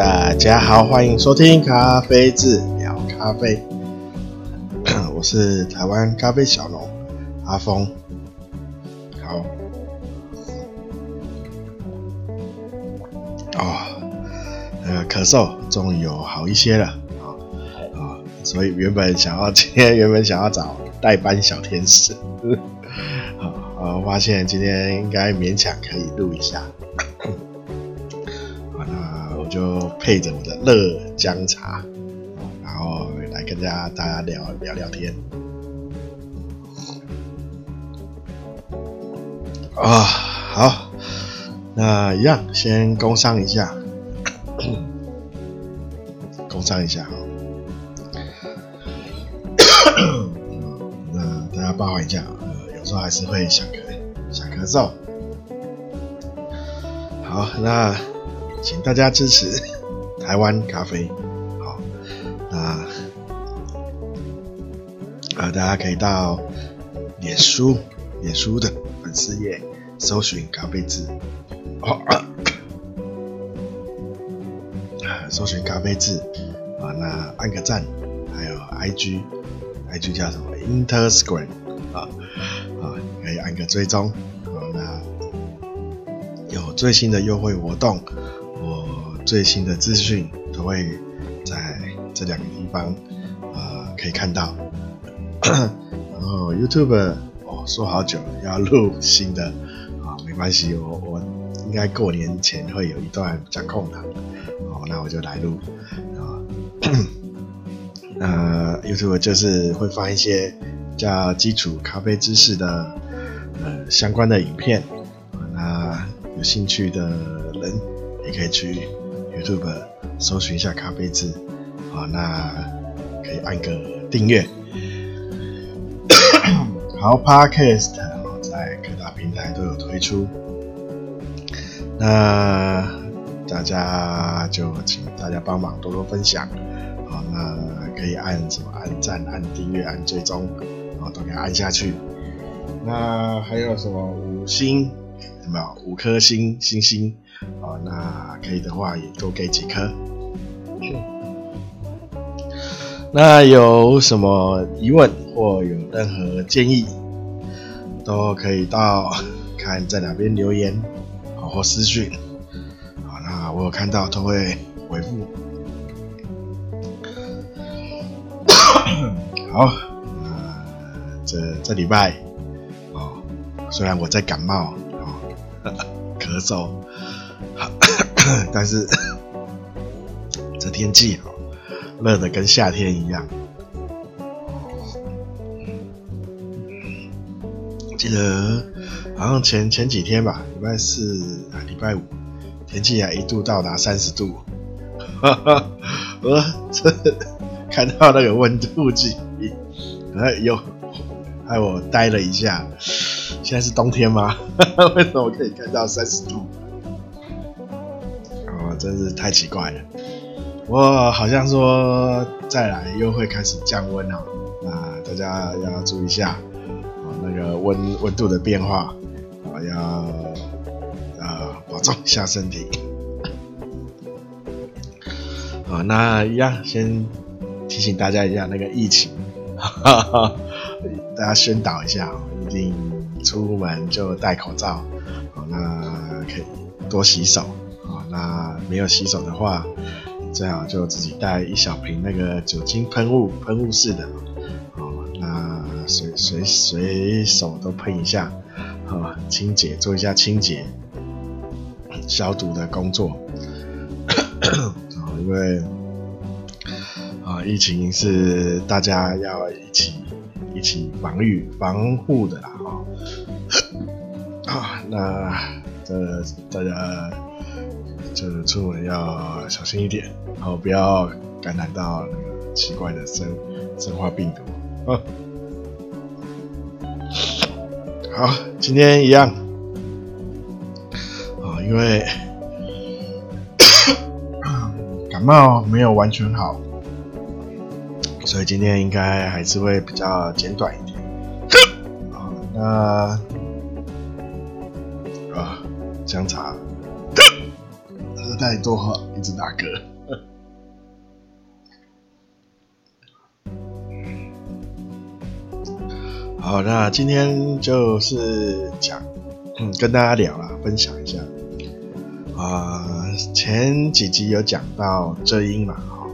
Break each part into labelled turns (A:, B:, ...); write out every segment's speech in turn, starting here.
A: 大家好，欢迎收听咖啡志聊咖啡。我是台湾咖啡小农阿峰。好，哦，呃，咳嗽终于有好一些了啊啊、所以原本想要今天原本想要找代班小天使，好，我发现今天应该勉强可以录一下。就配着我的乐姜茶，然后来跟大家大家聊聊聊天。啊，好，那一样先工商一下，工商一下哈。那大家包涵一下，呃，有时候还是会想咳，想咳嗽。好，那。请大家支持 台湾咖啡，好，那啊，大家可以到脸书、脸书的粉丝页搜寻咖啡志，哦，啊，搜寻咖啡字啊，那按个赞，还有 IG，IG 叫什么？Interscreen 啊啊，可以按个追踪，啊，那有最新的优惠活动。最新的资讯都会在这两个地方，呃，可以看到。然后 YouTube，哦，说好久要录新的，啊，没关系，我我应该过年前会有一段比较空档，哦，那我就来录。啊，呃，YouTube 就是会放一些叫基础咖啡知识的呃相关的影片，那有兴趣的人也可以去。YouTube 搜寻一下咖啡志，好，那可以按个订阅。好，Podcast 在各大平台都有推出，那大家就请大家帮忙多多分享，好，那可以按什么按赞、按订阅、按追踪，然后都给按下去。那还有什么五星？有没有五颗星星星？哦，那可以的话也多给几颗。那有什么疑问或有任何建议，都可以到看在哪边留言，好或私讯。好，那我有看到都会回复。好，那这这礼拜哦，虽然我在感冒哦，咳嗽。但是 这天气好，热的跟夏天一样。记得好像前前几天吧，礼拜四啊，礼拜五，天气还一度到达三十度。我这 看到那个温度计，哎呦，害我呆了一下。现在是冬天吗？为什么我可以看到三十度？真是太奇怪了，我好像说再来又会开始降温哦，那大家要注意一下啊，那个温温度的变化啊，要呃保重一下身体。好，那一样先提醒大家一下那个疫情，哈哈，大家宣导一下，一定出门就戴口罩，好，那可以多洗手。那没有洗手的话，最好就自己带一小瓶那个酒精喷雾，喷雾式的，哦，那随随随手都喷一下，好，清洁做一下清洁，消毒的工作，因为啊，疫情是大家要一起一起防御防护的啦，哈，啊，那这大家。就是出门要小心一点，然后不要感染到那个奇怪的生生化病毒。好，今天一样啊，因为 感冒没有完全好，所以今天应该还是会比较简短一点。啊，那啊姜茶。喝太多，一直打嗝。好，那今天就是讲，嗯，跟大家聊啦，分享一下。啊、前几集有讲到遮阴嘛，哈，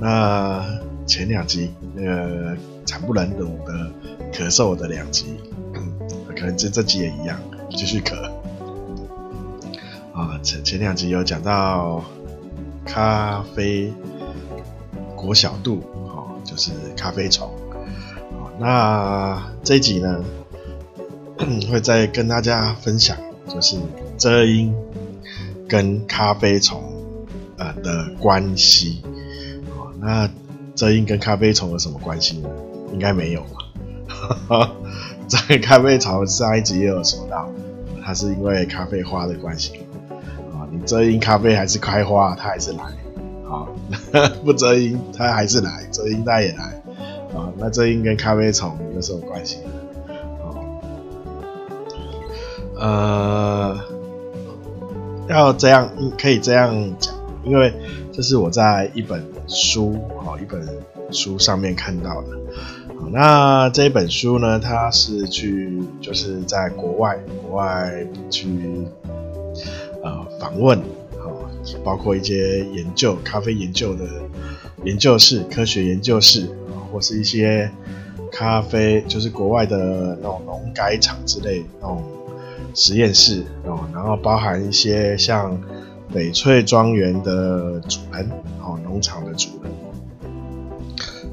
A: 那前两集那个惨不忍睹的咳嗽的两集，嗯，可能这这集也一样，继续咳。前前两集有讲到咖啡果小蠹，哦，就是咖啡虫。那这一集呢，会再跟大家分享，就是遮阴跟咖啡虫呃的关系。好，那遮阴跟咖啡虫有什么关系呢？应该没有吧？在咖啡虫上一集也有说到，它是因为咖啡花的关系。遮阴咖啡还是开花，它还是来。好，不遮阴它还是来，遮阴它也来。啊，那遮阴跟咖啡虫有什么关系呢？呃，要这样可以这样讲，因为这是我在一本书，好，一本书上面看到的。那这本书呢，它是去就是在国外，国外去访问，好，包括一些研究咖啡研究的研究室、科学研究室。或是一些咖啡，就是国外的那种农改场之类那种实验室哦，然后包含一些像翡翠庄园的主人哦，农场的主人，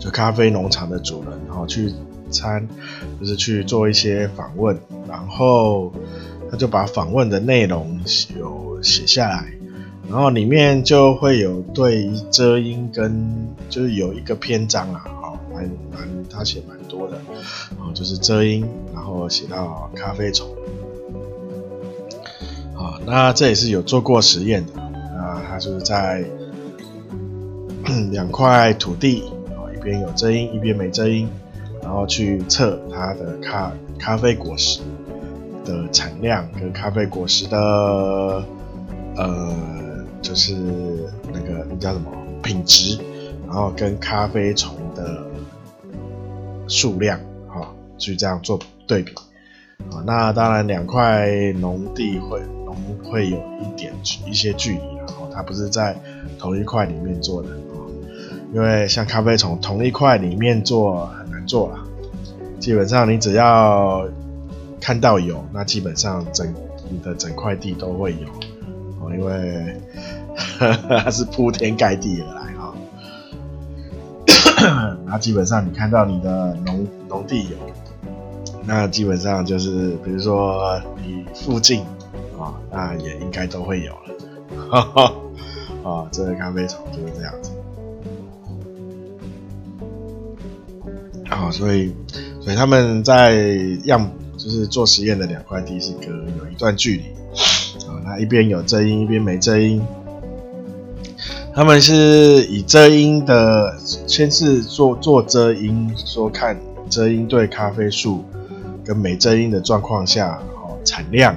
A: 就咖啡农场的主人，然后去参，就是去做一些访问，然后他就把访问的内容有写下来，然后里面就会有对遮阴跟就是有一个篇章啊。好蛮蛮，他写蛮多的，哦，就是遮阴，然后写到咖啡虫，啊，那这也是有做过实验的，啊，他就是在两块土地，啊，一边有遮阴，一边没遮阴，然后去测它的咖咖啡果实的产量跟咖啡果实的，呃，就是那个那叫什么品质，然后跟咖啡虫的。数量哈，去这样做对比啊，那当然两块农地会农会有一点一些距离，然后它不是在同一块里面做的啊，因为像咖啡虫同一块里面做很难做啦，基本上你只要看到有，那基本上整你的整块地都会有哦，因为 它是铺天盖地而来啊。那基本上你看到你的农农地有，那基本上就是比如说你附近啊，那也应该都会有了。啊，这个咖啡虫就是这样子。好，所以所以他们在样就是做实验的两块地是隔有一段距离啊，那一边有遮阴，一边没遮阴。他们是以遮阴的，先是做做遮阴，说看遮阴对咖啡树跟没遮阴的状况下，哦，产量，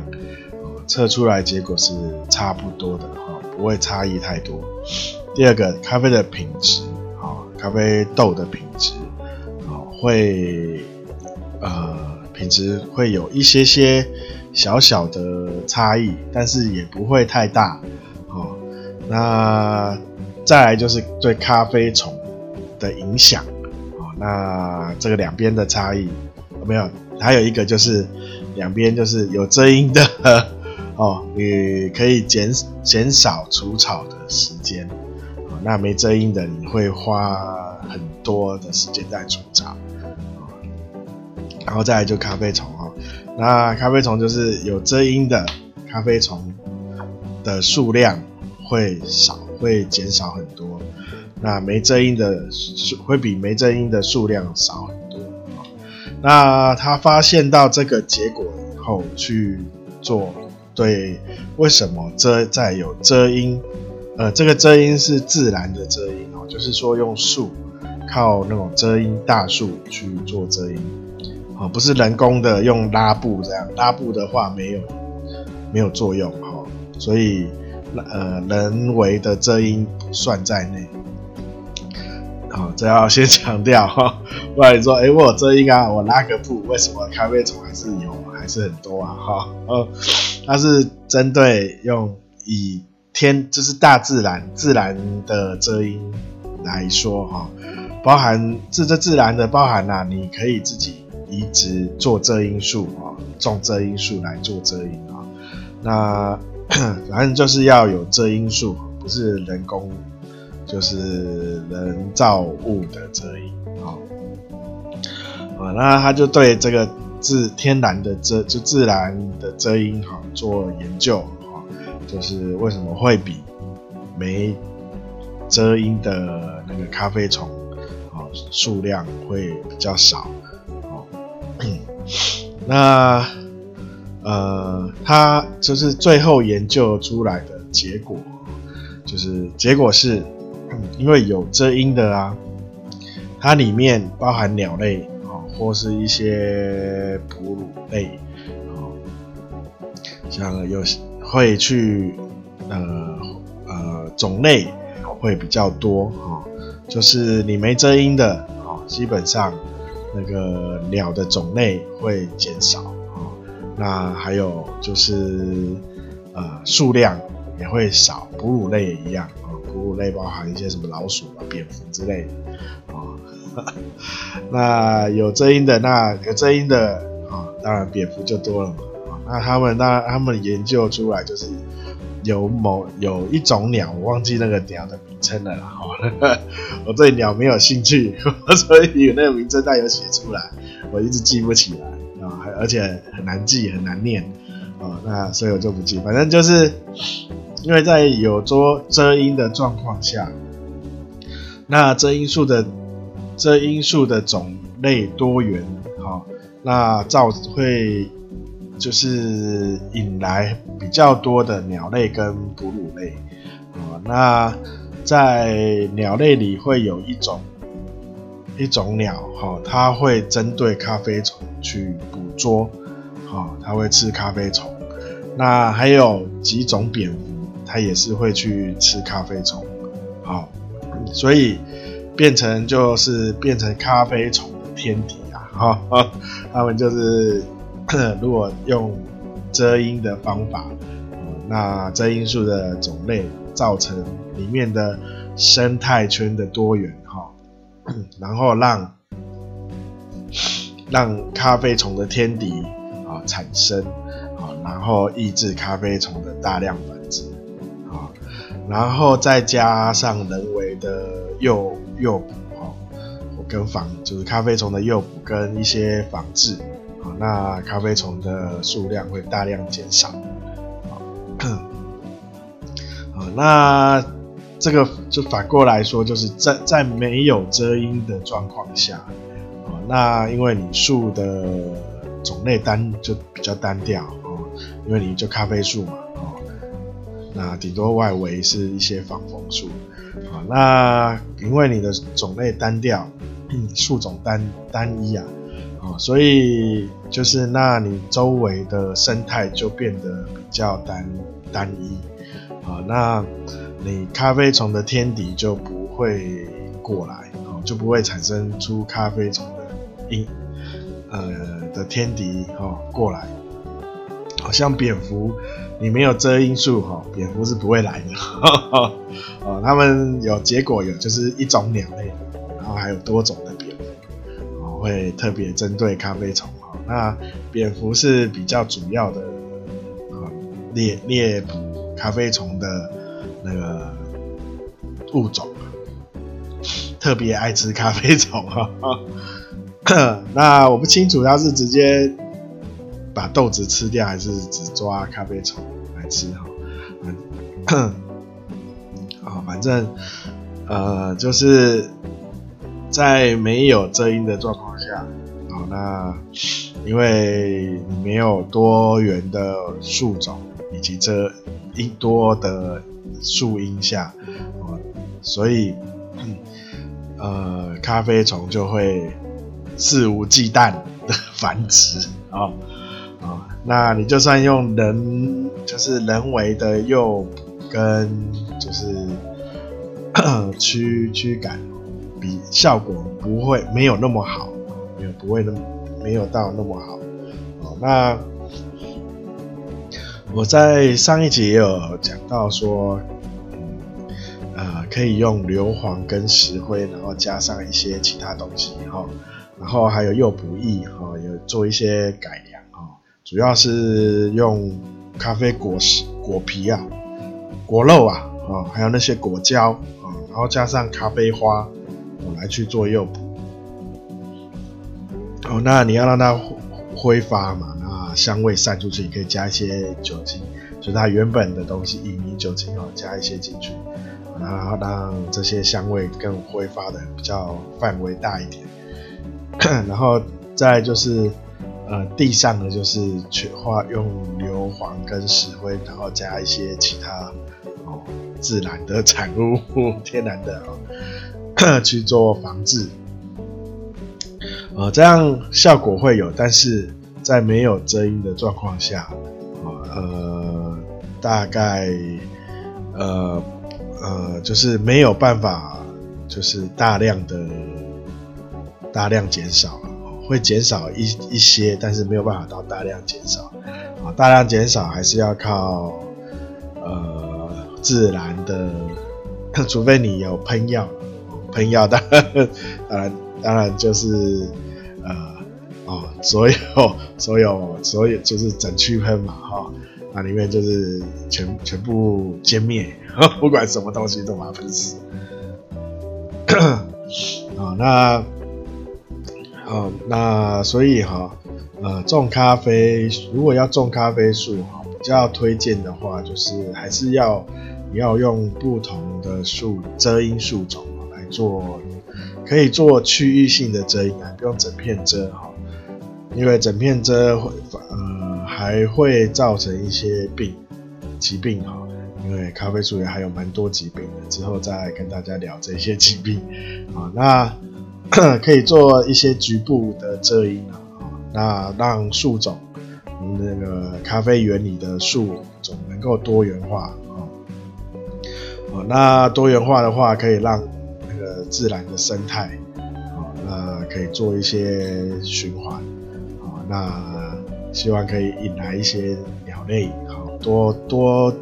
A: 测出来结果是差不多的，哈，不会差异太多。第二个，咖啡的品质，啊，咖啡豆的品质，啊，会，呃，品质会有一些些小小的差异，但是也不会太大。哦那再来就是对咖啡虫的影响，哦，那这个两边的差异有没有？还有一个就是两边就是有遮阴的 哦，你可以减减少除草的时间，哦，那没遮阴的你会花很多的时间在除草，然后再来就咖啡虫哦，那咖啡虫就是有遮阴的咖啡虫的数量。会少，会减少很多。那没遮阴的数会比没遮阴的数量少很多。那他发现到这个结果以后，去做对为什么遮在有遮阴？呃，这个遮阴是自然的遮阴哦，就是说用树靠那种遮阴大树去做遮阴，哦，不是人工的用拉布这样，拉布的话没有没有作用哈，所以。呃人为的遮阴不算在内。好，这要先强调哈，不然你说，哎、我遮阴啊，我拉个布，为什么咖啡虫还是有，还是很多啊？哈，呃，它是针对用以天，就是大自然自然的遮阴来说哈，包含这这自然的包含啊，你可以自己移植做遮阴树啊，种遮阴树来做遮阴啊，那 反正就是要有遮阴树，不是人工。就是人造物的遮阴，啊，啊，那他就对这个自天然的遮，就自然的遮阴，哈，做研究，啊，就是为什么会比没遮阴的那个咖啡虫，啊，数量会比较少，那呃，他就是最后研究出来的结果，就是结果是。因为有遮阴的啊，它里面包含鸟类啊，或是一些哺乳类啊，像有会去呃呃种类会比较多啊，就是你没遮阴的啊，基本上那个鸟的种类会减少啊，那还有就是呃数量也会少，哺乳类也一样啊。哺乳类包含一些什么老鼠啊、蝙蝠之类的啊、哦。那有遮阴的，那有遮阴的啊、哦，当然蝙蝠就多了嘛。啊、哦，那他们当然他们研究出来就是有某有一种鸟，我忘记那个鸟的名称了啦。哦、我对鸟没有兴趣，所以那个名称但有写出来，我一直记不起来啊，还、而且很难记，很难念啊、那所以我就不记，反正就是。因为在有遮遮阴的状况下，那遮阴树的遮阴树的种类多元，好，那造会就是引来比较多的鸟类跟哺乳类，啊，那在鸟类里会有一种一种鸟，哈，它会针对咖啡虫去捕捉，好，它会吃咖啡虫，那还有几种蝙蝠。它也是会去吃咖啡虫，好，所以变成就是变成咖啡虫的天敌啊，哈，他们就是 如果用遮阴的方法，那遮阴树的种类造成里面的生态圈的多元，哈，然后让 让咖啡虫的天敌啊产生，啊，然后抑制咖啡虫的大量繁殖啊。然后再加上人为的诱诱捕哈，跟防就是咖啡虫的诱捕跟一些防治啊，那咖啡虫的数量会大量减少。那这个就反过来说，就是在在没有遮阴的状况下啊，那因为你树的种类单就比较单调啊，因为你就咖啡树嘛。那顶多外围是一些防风树，啊，那因为你的种类单调，树种单单一啊，啊，所以就是那你周围的生态就变得比较单单一，啊，那你咖啡虫的天敌就不会过来，啊，就不会产生出咖啡虫的因呃的天敌哦过来，好像蝙蝠。你没有遮阴树哈，蝙蝠是不会来的。哦，他们有结果有，就是一种鸟类，然后还有多种的蝙蝠，会特别针对咖啡虫。那蝙蝠是比较主要的，猎猎捕咖啡虫的那个物种，特别爱吃咖啡虫哈。那我不清楚它是直接。把豆子吃掉，还是只抓咖啡虫来吃哈？啊，反正呃，就是在没有遮阴的状况下，啊，那因为你没有多元的树种及遮阴多的树荫下，啊，所以呃，咖啡虫就会肆无忌惮的繁殖啊啊。那你就算用人，就是人为的诱跟就是 驱驱赶，比效果不会没有那么好，没有不会那么没有到那么好。哦，那我在上一集也有讲到说，嗯，呃，可以用硫磺跟石灰，然后加上一些其他东西哈。哦然后还有诱捕液哈，有做一些改良哈，主要是用咖啡果实、果皮啊、果肉啊，啊，还有那些果胶啊，然后加上咖啡花，我来去做诱捕。哦，那你要让它挥发嘛，香味散出去，你可以加一些酒精，就是它原本的东西，乙醚酒精哦，加一些进去，然后让这些香味更挥发的比较范围大一点。然后再就是，呃，地上的就是去化用硫磺跟石灰，然后加一些其他哦自然的产物，天然的哦 去做防治，呃，这样效果会有，但是在没有遮阴的状况下，呃，大概呃呃就是没有办法，就是大量的。大量减少会减少一一些，但是没有办法到大量减少啊。大量减少还是要靠呃自然的，除非你有喷药，喷药当然当然就是哦，所有 所有所有就是整区喷嘛哈，那里面就是全全部歼灭，不管什么东西都把它喷死啊 那。哦，那所以哈，呃，种咖啡如果要种咖啡树哈，比较推荐的话，就是还是要要用不同的树遮阴树种来做，可以做区域性的遮阴啊，不用整片遮哈，因为整片遮会呃还会造成一些病疾病哈，因为咖啡树也还有蛮多疾病的，之后再跟大家聊这些疾病啊，那。可以做一些局部的遮阴啊，那让树种，那个咖啡园里的树种能够多元化啊，那多元化的话，可以让那个自然的生态啊，那可以做一些循环，那希望可以引来一些鸟类，好多多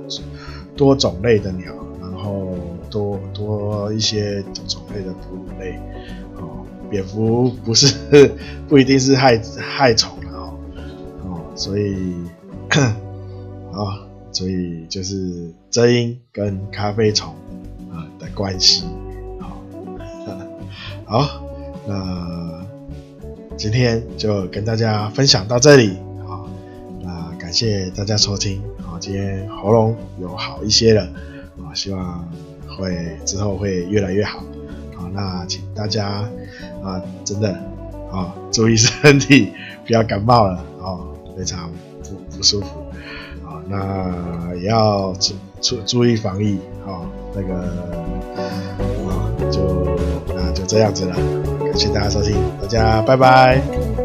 A: 多种类的鸟，然后多多一些种类的哺乳类。哦蝙蝠不是 不一定是害害虫的哦，哦，所以 啊，所以就是遮阴跟咖啡虫啊的关系，好，好，那今天就跟大家分享到这里啊，那感谢大家收听啊，今天喉咙有好一些了啊，希望会之后会越来越好啊。那请大家啊，真的啊，注意身体，不要感冒了啊，非常不不舒服啊。那也要注注注意防疫啊。那个啊，就那就这样子了。感谢大家收听，大家拜拜。